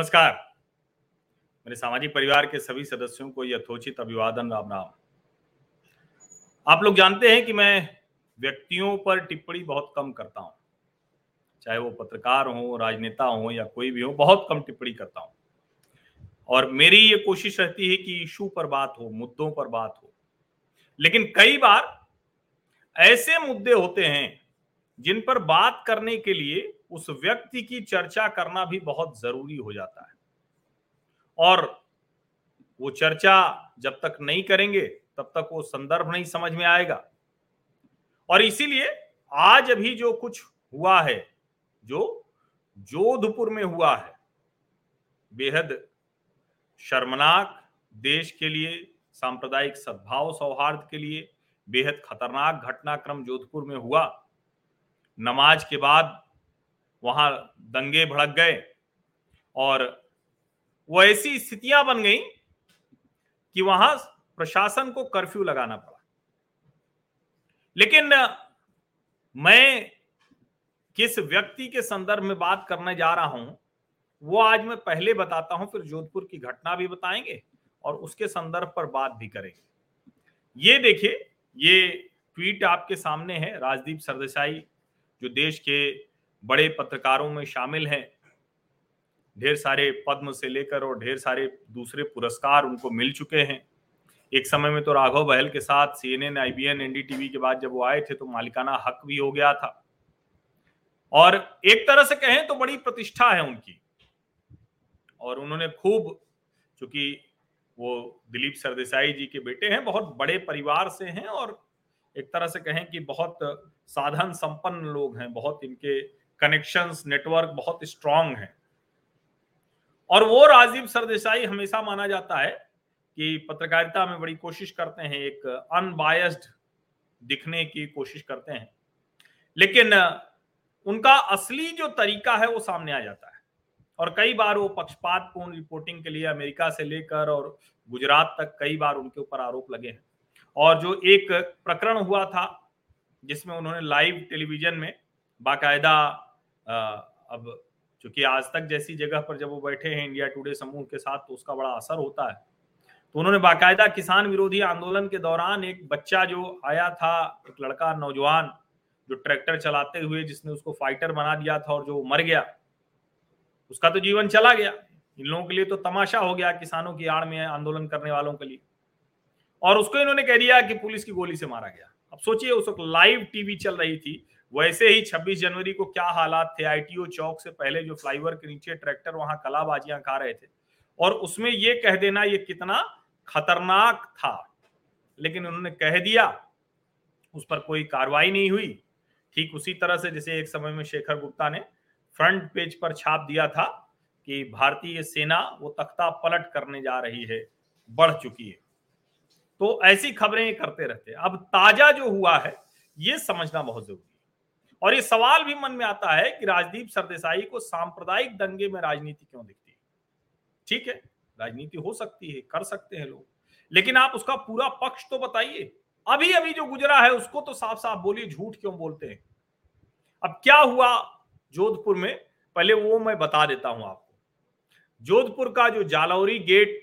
नमस्कार। मेरे सामाजिक परिवार के सभी सदस्यों को यथोचित अभिवादन, राम राम आप लोग जानते हैं कि मैं व्यक्तियों पर टिप्पणी बहुत कम करता हूँ। चाहे वो पत्रकार हो, राजनेता हो या कोई भी हो, बहुत कम टिप्पणी करता हूँ। और मेरी ये कोशिश रहती है कि इशू पर बात हो, मुद्दों पर बात हो। लेकिन कई बार ऐसे मुद्दे होते हैं जिन पर बात करने के लिए उस व्यक्ति की चर्चा करना भी बहुत ज़रूरी हो जाता है। और वो चर्चा जब तक नहीं करेंगे, तब तक वो संदर्भ नहीं समझ में आएगा। और इसीलिए आज अभी जो कुछ हुआ है, जो जोधपुर में हुआ है, बेहद शर्मनाक, देश के लिए, सांप्रदायिक सद्भाव, सौहार्द के लिए बेहद खतरनाक घटनाक्रम जोधपुर में हुआ। नमाज़ के बाद वहाँ दंगे भड़क गए और वो ऐसी स्थितियाँ बन गई कि वहाँ प्रशासन को कर्फ्यू लगाना पड़ा। लेकिन मैं किस व्यक्ति के संदर्भ में बात करने जा रहा हूँ, वो आज मैं पहले बताता हूँ, फिर जोधपुर की घटना भी बताएँगे और उसके संदर्भ पर बात भी करेंगे। ये देखिए, ये ट्वीट आपके सामने है, राजदीप सरदेसाई, जो देश के बड़े पत्रकारों में शामिल हैं। ढेर सारे पद्म से लेकर और ढेर सारे दूसरे पुरस्कार उनको मिल चुके हैं। एक समय में तो राघव बहल के साथ सीएनएन आईबीएन एनडीटीवी के बाद जब वो आए थे तो मालिकाना हक भी हो गया था। और एक तरह से कहें तो बड़ी प्रतिष्ठा है उनकी। और उन्होंने खूब, चूँकि वो दिलीप सरदेसाई जी के बेटे हैं, बहुत बड़े परिवार से हैं और एक तरह से कहें कि बहुत साधन संपन्न लोग हैं, बहुत इनके कनेक्शंस नेटवर्क बहुत स्ट्रांग है। और वो राजीव सरदेसाई हमेशा माना जाता है कि पत्रकारिता में बड़ी कोशिश करते हैं, एक अनबायस्ड दिखने की कोशिश करते हैं। लेकिन, उनका असली जो तरीका है, वो सामने आ जाता है। और कई बार वो पक्षपातपूर्ण रिपोर्टिंग के लिए अमेरिका से लेकर और गुजरात तक कई बार उनके ऊपर आरोप लगे हैं। और जो एक प्रकरण हुआ था, जिसमें उन्होंने लाइव टेलीविज़न में बाकायदा अब चूँकि आज तक जैसी जगह पर जब वो बैठे हैं इंडिया टुडे समूह के साथ तो उसका बड़ा असर होता है। तो उन्होंने बाकायदा किसान विरोधी आंदोलन के दौरान एक बच्चा जो आया था, एक लड़का नौजवान, जो ट्रैक्टर चलाते हुए जिसने उसको फाइटर बना दिया था और जो मर गया, उसका तो जीवन चला गया। इन लोगों के लिए तो तमाशा हो गया किसानों की आड़ में आंदोलन करने वालों के लिए। और उसको इन्होंने कह दिया कि पुलिस की गोली से मारा गया। अब सोचिए, उस वक्त लाइव टीवी चल रही थी वैसे ही 26 जनवरी को क्या हालात थे? आईटीओ चौक से पहले जो फ्लाईओवर के नीचे ट्रैक्टर, वहाँ कलाबाजियाँ खा रहे थे। और उसमें ये कह देना, ये कितना खतरनाक था। लेकिन उन्होंने कह दिया, उस पर कोई कार्रवाई नहीं हुई। ठीक उसी तरह से जैसे एक समय में शेखर गुप्ता ने फ्रंट पेज पर छाप दिया था कि भारतीय सेना वो तख्ता पलट करने जा रही है, बढ़ चुकी है। तो ऐसी खबरें करते रहते अब ताज़ा जो हुआ है, ये समझना बहुत ज़रूरी और ये सवाल भी मन में आता है कि राजदीप सरदेसाई को सांप्रदायिक दंगे में राजनीति क्यों दिखती है? ठीक है, राजनीति हो सकती है, कर सकते हैं लोग, लेकिन आप उसका पूरा पक्ष तो बताइए। अभी अभी जो गुजरा है उसको तो साफ़ साफ़ बोलिए, झूठ क्यों बोलते हैं? अब क्या हुआ जोधपुर में? पहले वो मैं बता देता हूँ आपको। जोधपुर का जो जालौरी गेट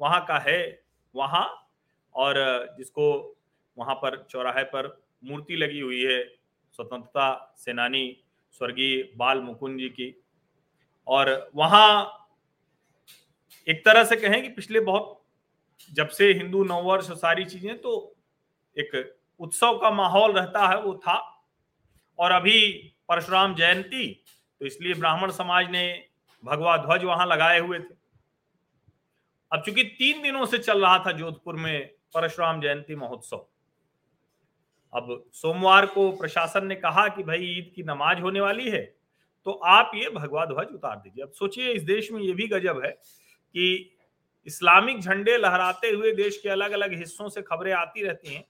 वहाँ का है, वहाँ, और जिसको वहाँ पर, चौराहे पर मूर्ति लगी हुई है स्वतंत्रता सेनानी स्वर्गीय बाल मुकुंद जी की। और वहाँ एक तरह से कहें कि पिछले बहुत, जब से हिंदू नववर्ष सारी चीज़ें तो एक उत्सव का माहौल रहता है, वो था। और अभी परशुराम जयंती तो इसलिए ब्राह्मण समाज ने भगवा ध्वज वहाँ लगाए हुए थे। अब चूँकि तीन दिनों से चल रहा था जोधपुर में परशुराम जयंती महोत्सव अब सोमवार को प्रशासन ने कहा कि भाई ईद की नमाज़ होने वाली है तो आप ये भगवा ध्वज उतार दीजिए। अब सोचिए, इस देश में ये भी गजब है कि इस्लामिक झंडे लहराते हुए देश के अलग अलग हिस्सों से खबरें आती रहती हैं,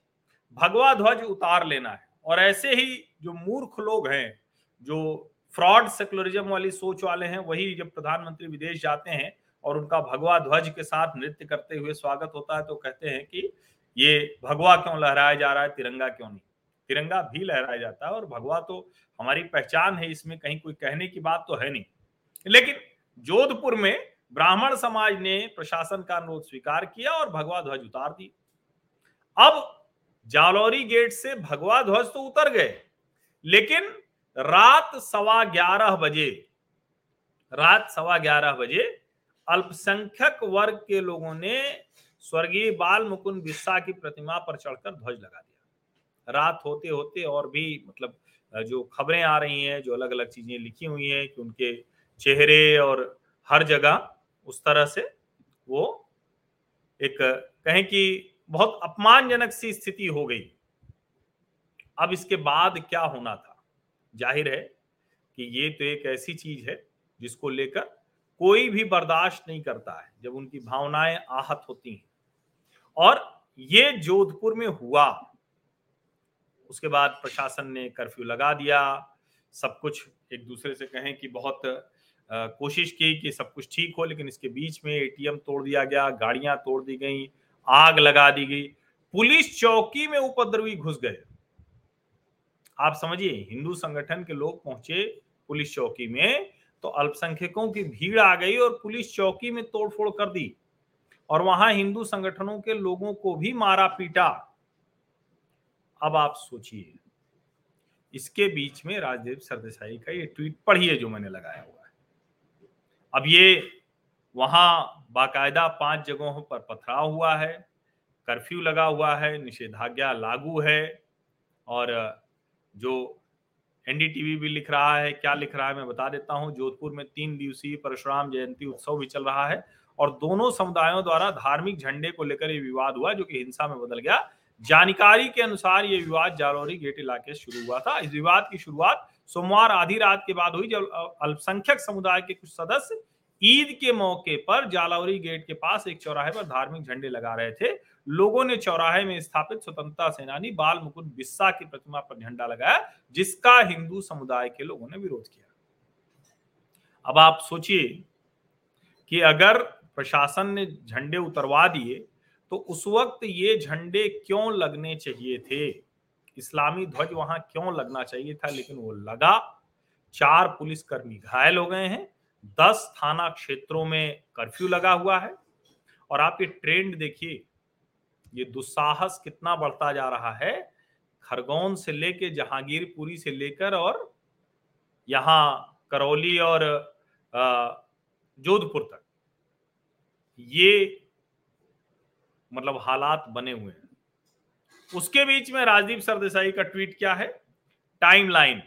भगवा ध्वज उतार लेना है। और ऐसे ही जो मूर्ख लोग हैं, जो फ्रॉड सेकुलरिज्म वाली सोच वाले हैं, वही जब प्रधानमंत्री विदेश जाते हैं और उनका भगवा ध्वज के साथ नृत्य करते हुए स्वागत होता है तो कहते हैं कि ये भगवा क्यों लहराया जा रहा है, तिरंगा क्यों नहीं? तिरंगा भी लहराया जाता है और भगवा तो हमारी पहचान है, इसमें कहीं कोई कहने की बात तो है नहीं। लेकिन जोधपुर में ब्राह्मण समाज ने प्रशासन का अनुरोध स्वीकार किया और भगवा ध्वज उतार दी अब जालौरी गेट से भगवा ध्वज तो उतर गए, लेकिन रात सवा ग्यारह बजे, रात सवा ग्यारह बजे अल्पसंख्यक वर्ग के लोगों ने स्वर्गीय बाल मुकुंद बिस्सा की प्रतिमा पर चढ़कर ध्वज लगा दिया। रात होते होते और भी मतलब जो खबरें आ रही हैं, जो अलग अलग चीज़ें लिखी हुई हैं कि उनके चेहरे और हर जगह उस तरह से वो एक, कहें कि बहुत अपमानजनक सी स्थिति हो गई। अब इसके बाद क्या होना था? ज़ाहिर है कि ये तो एक ऐसी चीज़ है जिसको लेकर कोई भी बर्दाश्त नहीं करता है। जब उनकी भावनाएँ आहत होती हैं और ये जोधपुर में हुआ। उसके बाद प्रशासन ने कर्फ्यू लगा दिया। सब कुछ एक दूसरे से कहें कि बहुत कोशिश की कि सब कुछ ठीक हो, लेकिन इसके बीच में एटीएम तोड़ दिया गया, गाड़ियाँ तोड़ दी गई, आग लगा दी गई। पुलिस चौकी में उपद्रवी घुस गए। आप समझिए, हिंदू संगठन के लोग पहुँचे पुलिस चौकी में तो अल्पसंख्यकों की भीड़ आ गई और पुलिस चौकी में तोड़फोड़ कर दी। और वहाँ हिंदू संगठनों के लोगों को भी मारा पीटा। अब आप सोचिए। इसके बीच में राजदेव सरदेसाई का ये ट्वीट पढ़िए जो मैंने लगाया हुआ है। अब ये वहाँ बाकायदा पाँच जगहों पर पथराव हुआ है, कर्फ्यू लगा हुआ है, निषेधाज्ञा लागू है और जो एनडीटीवी भी लिख रहा है, क्या लिख रहा है मैं बता देता हूँ। जोधपुर में तीन दिवसीय परशुराम जयंती उत्सव भी चल रहा है। और दोनों समुदायों द्वारा धार्मिक झंडे को लेकर यह विवाद हुआ, जो कि हिंसा में बदल गया। जानकारी के अनुसार यह विवाद जालौरी गेट इलाके से शुरू हुआ था। इस विवाद की शुरुआत सोमवार आधी रात के बाद हुई, जब अल्पसंख्यक समुदाय के कुछ सदस्य ईद के मौके पर जालौरी गेट के पास एक चौराहे पर धार्मिक झंडे लगा रहे थे। लोगों ने चौराहे में स्थापित स्वतंत्रता सेनानी बाल मुकुंद बिस्सा की प्रतिमा पर झंडा लगाया, जिसका हिंदू समुदाय के लोगों ने विरोध किया। अब आप सोचिए कि अगर प्रशासन ने झंडे उतरवा दिए तो उस वक्त ये झंडे क्यों लगने चाहिए थे? इस्लामी ध्वज वहाँ क्यों लगना चाहिए था? लेकिन वो लगा। चार पुलिसकर्मी घायल हो गए हैं। दस थाना क्षेत्रों में कर्फ्यू लगा हुआ है। और आप ये ट्रेंड देखिए, ये दुस्साहस कितना बढ़ता जा रहा है। खरगोन से लेके जहांगीरपुरी से लेकर और यहाँ करौली और जोधपुर तक। ये मतलब हालात बने हुए हैं। उसके बीच में राजदीप सरदेसाई का ट्वीट क्या है? Timeline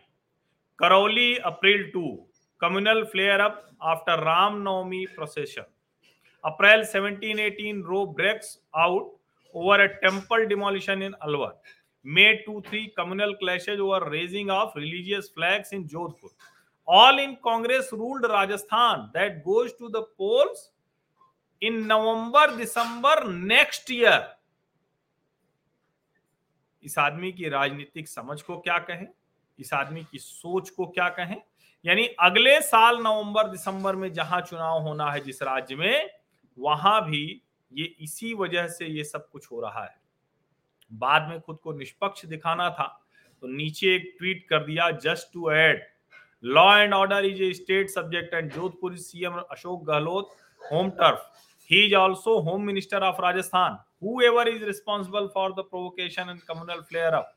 Karauli, April two. Communal flare up after Ram Navami procession April 17 18 row breaks out over a temple demolition in Alwar. May 2 3 communal clashes over raising of religious flags in Jodhpur. All in Congress ruled Rajasthan that goes to the polls in November December next year इस आदमी की राजनीतिक समझ को क्या कहें? इस आदमी की सोच को क्या कहें? यानी अगले साल नवंबर, दिसंबर में जहाँ चुनाव होना है जिस राज्य में, वहाँ भी ये इसी वजह से ये सब कुछ हो रहा है। बाद में खुद को निष्पक्ष दिखाना था तो नीचे एक ट्वीट कर दिया just to add law and order is a state subject and Jodhpur CM Ashok Gehlot home turf He is also Home Minister of Rajasthan. Whoever is responsible for the provocation and communal flare up,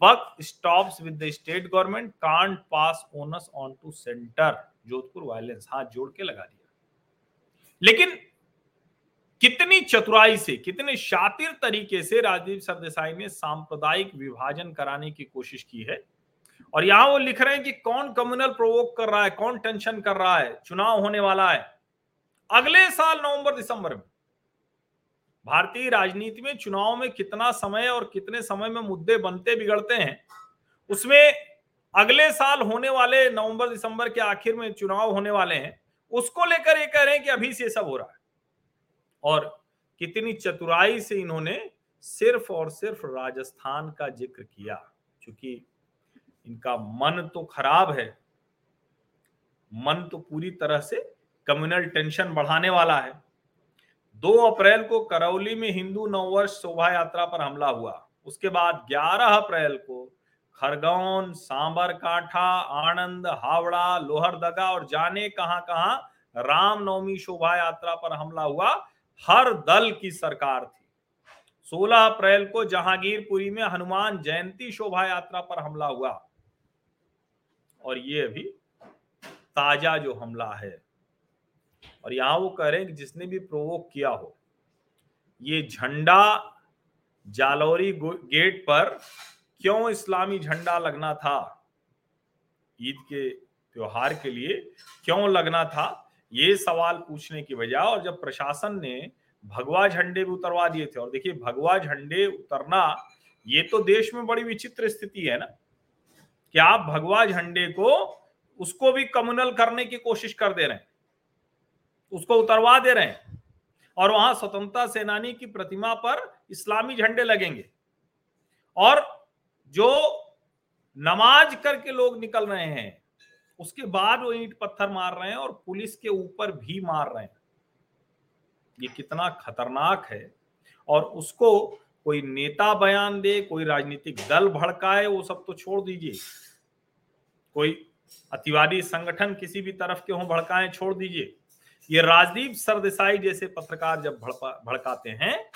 buck stops with the state government, can't pass onus on to center. Jodhpur violence हाथ जोड़ के लगा दिया लेकिन कितनी चतुराई से कितने शातिर तरीके से राजीव सरदेसाई ने सांप्रदायिक विभाजन कराने की कोशिश की है और यहाँ वो लिख रहे हैं कि कौन कम्युनल प्रोवोक कर रहा है कौन टेंशन कर रहा है चुनाव होने वाला है अगले साल नवंबर दिसंबर में भारतीय राजनीति में चुनाव में कितना समय और कितने समय में मुद्दे बनते बिगड़ते हैं, उसमें अगले साल होने वाले नवंबर दिसंबर के आखिर में चुनाव होने वाले हैं, उसको लेकर ये कह रहे हैं कि अभी से सब हो रहा है। और कितनी चतुराई से इन्होंने सिर्फ़ और सिर्फ़ राजस्थान का ज़िक्र किया, क्योंकि इनका मन तो खराब है, मन तो पूरी तरह से कम्युनल टेंशन बढ़ाने वाला है। दो अप्रैल को करौली में हिंदू नववर्ष शोभा यात्रा पर हमला हुआ। उसके बाद 11 अप्रैल को खरगोन, सांबरकाठा, आनंद, हावड़ा, लोहरदगा और जाने कहाँ कहाँ रामनवमी शोभा यात्रा पर हमला हुआ। हर दल की सरकार थी। 16 अप्रैल को जहांगीरपुरी में हनुमान जयंती शोभा यात्रा पर हमला हुआ। और ये अभी ताज़ा जो हमला है। और यहाँ वो कह रहे हैं कि जिसने भी प्रोवोक किया हो, ये झंडा जालौरी गेट पर क्यों इस्लामी झंडा लगना था? ईद के त्योहार के लिए क्यों लगना था? ये सवाल पूछने की बजाय, और जब प्रशासन ने भगवा झंडे भी उतरवा दिए थे, और देखिए भगवा झंडे उतरना, ये तो देश में बड़ी विचित्र स्थिति है ना? कि आप भगवा झंडे को, उसको भी कम्युनल करने की कोशिश कर दे रहे हैं? उसको उतरवा दे रहे हैं। और वहाँ स्वतंत्रता सेनानी की प्रतिमा पर इस्लामी झंडे लगेंगे। और जो नमाज़ करके लोग निकल रहे हैं, उसके बाद वो ईंट पत्थर मार रहे हैं और पुलिस के ऊपर भी मार रहे हैं। ये कितना खतरनाक है। और उसको कोई नेता बयान दे, कोई राजनीतिक दल भड़काए, वो सब तो छोड़ दीजिए। कोई अतिवादी संगठन किसी भी तरफ़ के हों, भड़काएँ, छोड़ दीजिए। ये राजदीप सरदेसाई जैसे पत्रकार जब भड़का भड़काते हैं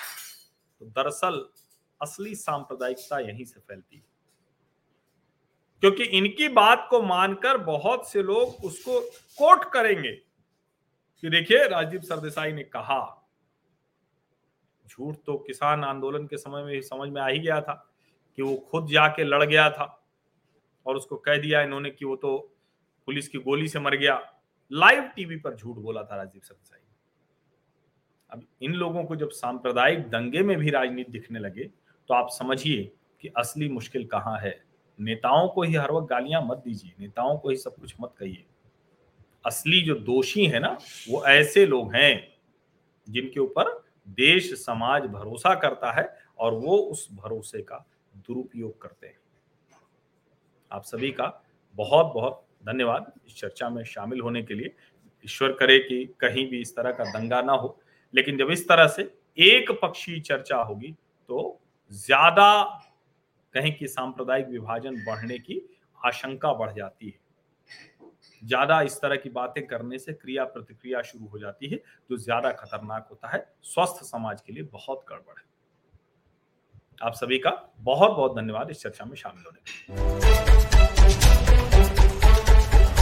तो दरअसल असली सांप्रदायिकता यहीं से फैलती है। क्योंकि इनकी बात को मानकर बहुत से लोग उसको कोट करेंगे। कि देखिए, राजदीप सरदेसाई ने कहा, झूठ तो किसान आंदोलन के समय में समझ में आ ही गया था कि वो खुद जाके लड़ गया था और उसको कह दिया इन्होंने कि वो तो पुलिस की गोली से मर गया। लाइव टीवी पर झूठ बोला था राजीव सरदेसाई अब इन लोगों को जब सांप्रदायिक दंगे में भी राजनीति दिखने लगे तो आप समझिए कि असली मुश्किल कहाँ है। नेताओं को ही हर वक्त गालियाँ मत दीजिए, नेताओं को ही सब कुछ मत कहिए। असली जो दोषी है ना, वो ऐसे लोग हैं, जिनके ऊपर देश, समाज भरोसा करता है और वो उस भरोसे का दुरुपयोग करते हैं। आप सभी का बहुत बहुत धन्यवाद इस चर्चा में शामिल होने के लिए। ईश्वर करे कि कहीं भी इस तरह का दंगा ना हो। लेकिन जब इस तरह से एक पक्षी चर्चा होगी तो ज़्यादा कहीं की सांप्रदायिक विभाजन बढ़ने की आशंका बढ़ जाती है। ज़्यादा इस तरह की बातें करने से क्रिया प्रतिक्रिया शुरू हो जाती है, जो ज़्यादा खतरनाक होता है। स्वस्थ समाज के लिए बहुत गड़बड़ है। आप सभी का बहुत बहुत धन्यवाद इस चर्चा में शामिल होने के लिए।